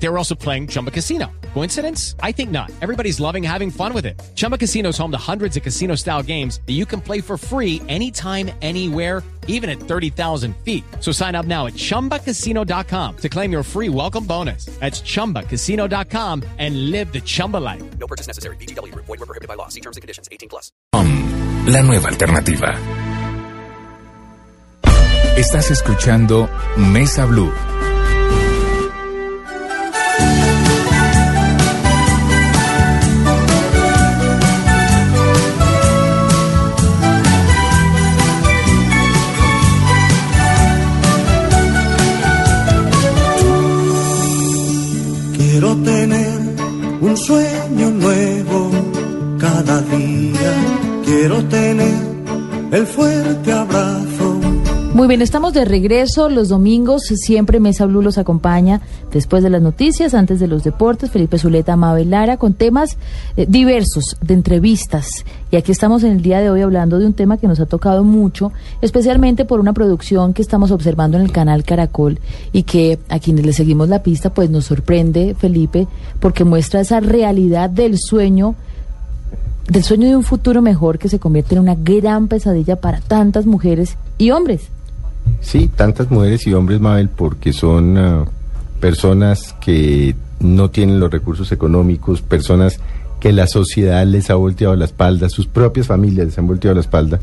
They were also playing Chumba Casino. Coincidence? I think not. Everybody's loving having fun with it. Chumba Casino is home to hundreds of casino style games that you can play for free anytime, anywhere, even at 30,000 feet. So sign up now at chumbacasino.com to claim your free welcome bonus. That's chumbacasino.com and live the Chumba life. No purchase necessary. BGW. Void were prohibited by law. See terms and conditions. 18 plus. Um, la nueva alternativa. Estás escuchando Mesa Blue. Muy bien, estamos de regreso los domingos. Siempre Mesa Blue los acompaña después de las noticias, antes de los deportes. Felipe Zuleta, Mabel Lara, con temas eh, diversos de entrevistas. Y aquí estamos en el día de hoy hablando de un tema que nos ha tocado mucho, especialmente por una producción que estamos observando en el canal Caracol y que a quienes le seguimos la pista, pues nos sorprende, Felipe, porque muestra esa realidad del sueño del sueño de un futuro mejor que se convierte en una gran pesadilla para tantas mujeres y hombres. Sí, tantas mujeres y hombres, Mabel, porque son ah, personas que no tienen los recursos económicos, personas que la sociedad les ha volteado la espalda, sus propias familias les han volteado la espalda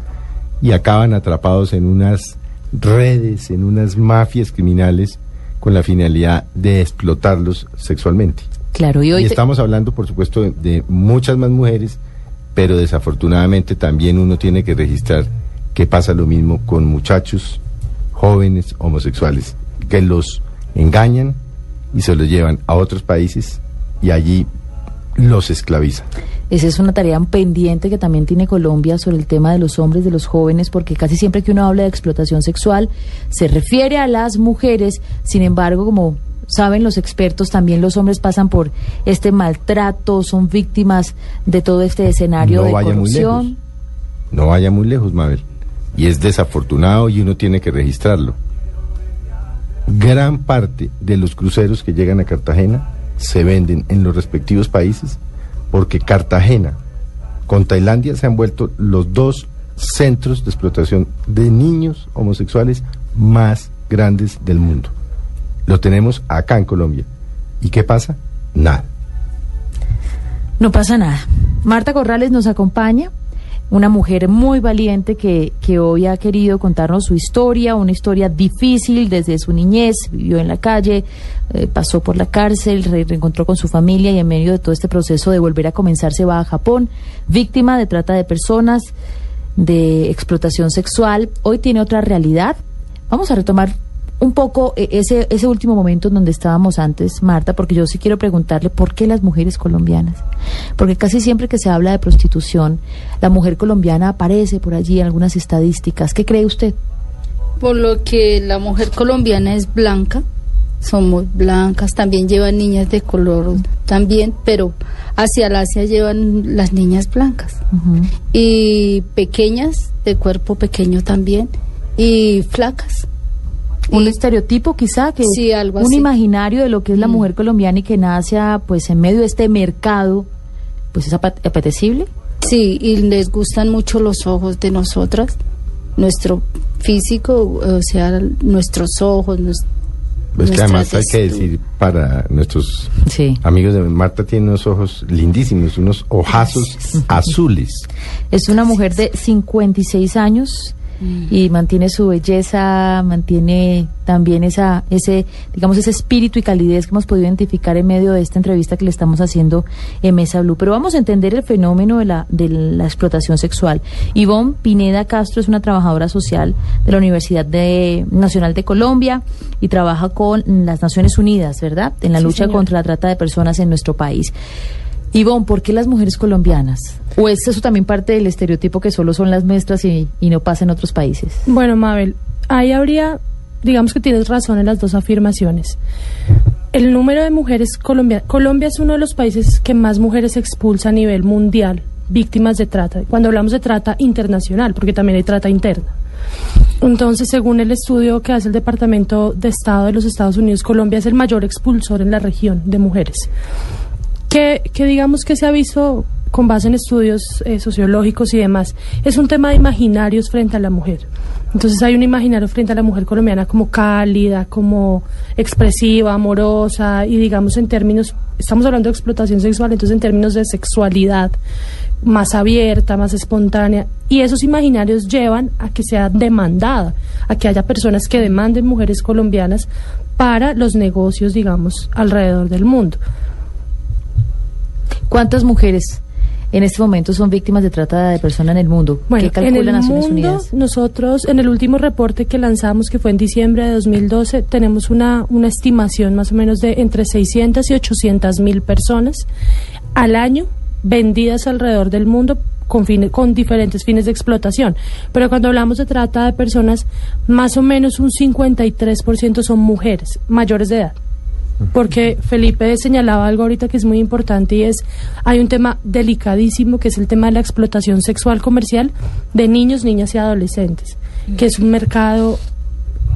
y acaban atrapados en unas redes, en unas mafias criminales con la finalidad de explotarlos sexualmente. Claro, y hoy Y te- estamos hablando, por supuesto, de, de muchas más mujeres, pero desafortunadamente también uno tiene que registrar que pasa lo mismo con muchachos jóvenes homosexuales que los engañan y se los llevan a otros países y allí los esclavizan. Esa es una tarea pendiente que también tiene Colombia sobre el tema de los hombres, de los jóvenes, porque casi siempre que uno habla de explotación sexual se refiere a las mujeres. Sin embargo, como saben los expertos, también los hombres pasan por este maltrato, son víctimas de todo este escenario No de vaya muy lejos. No vaya muy lejos, Mabel. Y es desafortunado y uno tiene que registrarlo. Gran parte de los cruceros que llegan a Cartagena se venden en los respectivos países porque Cartagena con Tailandia se han vuelto los dos centros de explotación de niños homosexuales más grandes del mundo. Lo tenemos acá en Colombia. ¿Y qué pasa? Nada. No pasa nada. Marta Corrales nos acompaña, una mujer muy valiente que, que hoy ha querido contarnos su historia, una historia difícil desde su niñez, vivió en la calle, eh, pasó por la cárcel, re- reencontró con su familia y en medio de todo este proceso de volver a comenzar se va a Japón, víctima de trata de personas, de explotación sexual. Hoy tiene otra realidad. Vamos a retomar un poco eh, ese, ese último momento en donde estábamos antes, Marta, porque yo sí quiero preguntarle por qué las mujeres colombianas. Porque casi siempre que se habla de prostitución, la mujer colombiana aparece por allí en algunas estadísticas. ¿Qué cree usted? Por lo que la mujer colombiana es blanca, son muy blancas, también llevan niñas de color también, pero hacia el Asia llevan las niñas blancas. Y pequeñas, de cuerpo pequeño también, y flacas. Un estereotipo quizá, que Sí, algo un así. imaginario de lo que es la Mm. mujer colombiana y que nace ah, pues en medio de este mercado, pues es apetecible. Sí, y les gustan mucho los ojos de nosotras, nuestro físico, o sea, nuestros ojos, nos- Pues que además hay que decir para nuestros Sí. amigos de Marta tiene unos ojos lindísimos, unos ojazos azules. Es una mujer de 56 años y mantiene su belleza, mantiene también esa, ese, digamos, ese espíritu y calidez que hemos podido identificar en medio de esta entrevista que le estamos haciendo en Mesa Blue. Pero vamos a entender el fenómeno de la, de la explotación sexual. Ivonne Pineda Castro es una trabajadora social de la Universidad de- Nacional de Colombia y trabaja con las Naciones Unidas, ¿verdad? En la Sí, lucha contra la trata de personas en nuestro país. Ivonne, ¿por qué las mujeres colombianas? ¿O es eso también parte del estereotipo que solo son las nuestras y, y no pasa en otros países? Bueno, Mabel, ahí habría, digamos que tienes razón en las dos afirmaciones. El número de mujeres colombianas, Colombia es uno de los países que más mujeres expulsa a nivel mundial víctimas de trata. Cuando hablamos de trata internacional, porque también hay trata interna. Entonces, según el estudio que hace el Departamento de Estado de los Estados Unidos, Colombia es el mayor expulsor en la región de mujeres. Que, que digamos que se ha visto con base en estudios eh, sociológicos y demás, es un tema de imaginarios frente a la mujer. Entonces hay un imaginario frente a la mujer colombiana como cálida, como expresiva, amorosa y digamos en términos, estamos hablando de explotación sexual, entonces en términos de sexualidad más abierta, más espontánea y esos imaginarios llevan a que sea demandada, a que haya personas que demanden mujeres colombianas para los negocios, digamos, alrededor del mundo. ¿Cuántas mujeres en este momento son víctimas de trata de personas en el mundo? Bueno, ¿Qué calcula en el Naciones mundo, Unidas? nosotros en el último reporte que lanzamos, que fue en diciembre de 2012, tenemos una, una estimación más o menos de entre 600 y 800 mil personas al año vendidas alrededor del mundo con, fines- con diferentes fines de explotación. Pero cuando hablamos de trata de personas, más o menos un 53% son mujeres mayores de edad. Porque Felipe señalaba algo ahorita que es muy importante y es, hay un tema delicadísimo que es el tema de la explotación sexual comercial de niños, niñas y adolescentes, que es un mercado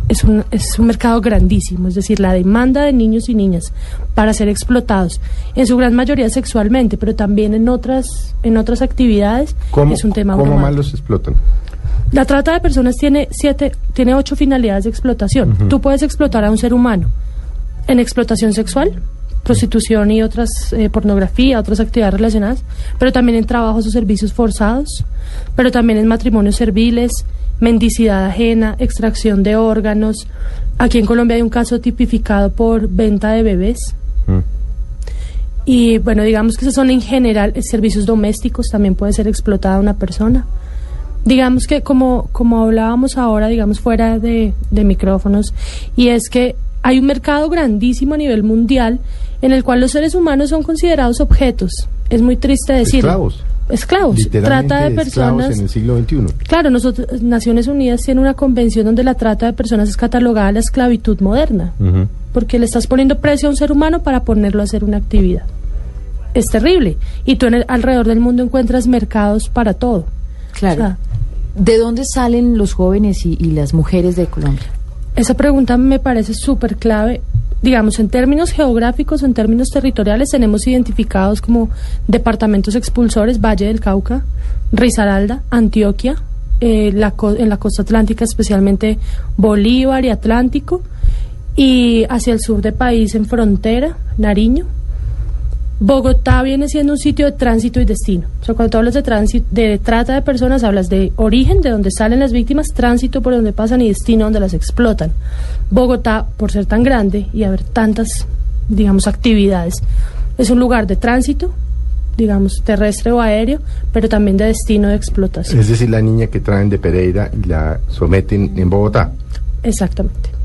es un, es un mercado grandísimo, es decir, la demanda de niños y niñas para ser explotados, en su gran mayoría sexualmente, pero también en otras, en otras actividades, ¿Cómo, es un tema cómo más los explotan? La trata de personas tiene siete, tiene ocho finalidades de explotación. Tú puedes explotar a un ser humano en explotación sexual, prostitución y otras, eh, pornografía, otras actividades relacionadas, pero también en trabajos o servicios forzados, pero también en matrimonios serviles, mendicidad ajena, extracción de órganos. Aquí en Colombia hay un caso tipificado por venta de bebés. Mm. Y bueno, digamos que esos son en general eh, servicios domésticos, también puede ser explotada una persona. Digamos que como, como hablábamos ahora, digamos fuera de, de micrófonos, y es que hay un mercado grandísimo a nivel mundial en el cual los seres humanos son considerados objetos. Es muy triste decirlo. Esclavos. Esclavos. Trata de esclavos personas. en el siglo XXI. Claro, nosotros, Naciones Unidas tiene una convención donde la trata de personas es catalogada a la esclavitud moderna, porque le estás poniendo precio a un ser humano para ponerlo a hacer una actividad. Es terrible. Y tú en el- alrededor del mundo encuentras mercados para todo. Claro. O sea, ¿De dónde salen los jóvenes y, y las mujeres de Colombia? Esa pregunta me parece súper clave. Digamos, en términos geográficos en términos territoriales, tenemos identificados como departamentos expulsores, Valle del Cauca, Risaralda, Antioquia, eh, la en la costa atlántica, especialmente Bolívar y Atlántico, y hacia el sur del país, en frontera, Nariño. Bogotá viene siendo un sitio de tránsito y destino. O sea, cuando tú hablas de tránsito, de trata de personas, hablas de origen, de donde salen las víctimas, tránsito por donde pasan y destino donde las explotan. Bogotá, por ser tan grande y haber tantas, digamos, actividades, es un lugar de tránsito, digamos, terrestre o aéreo, pero también de destino de explotación. Es decir, la niña que traen de Pereira y la someten en Bogotá. Exactamente.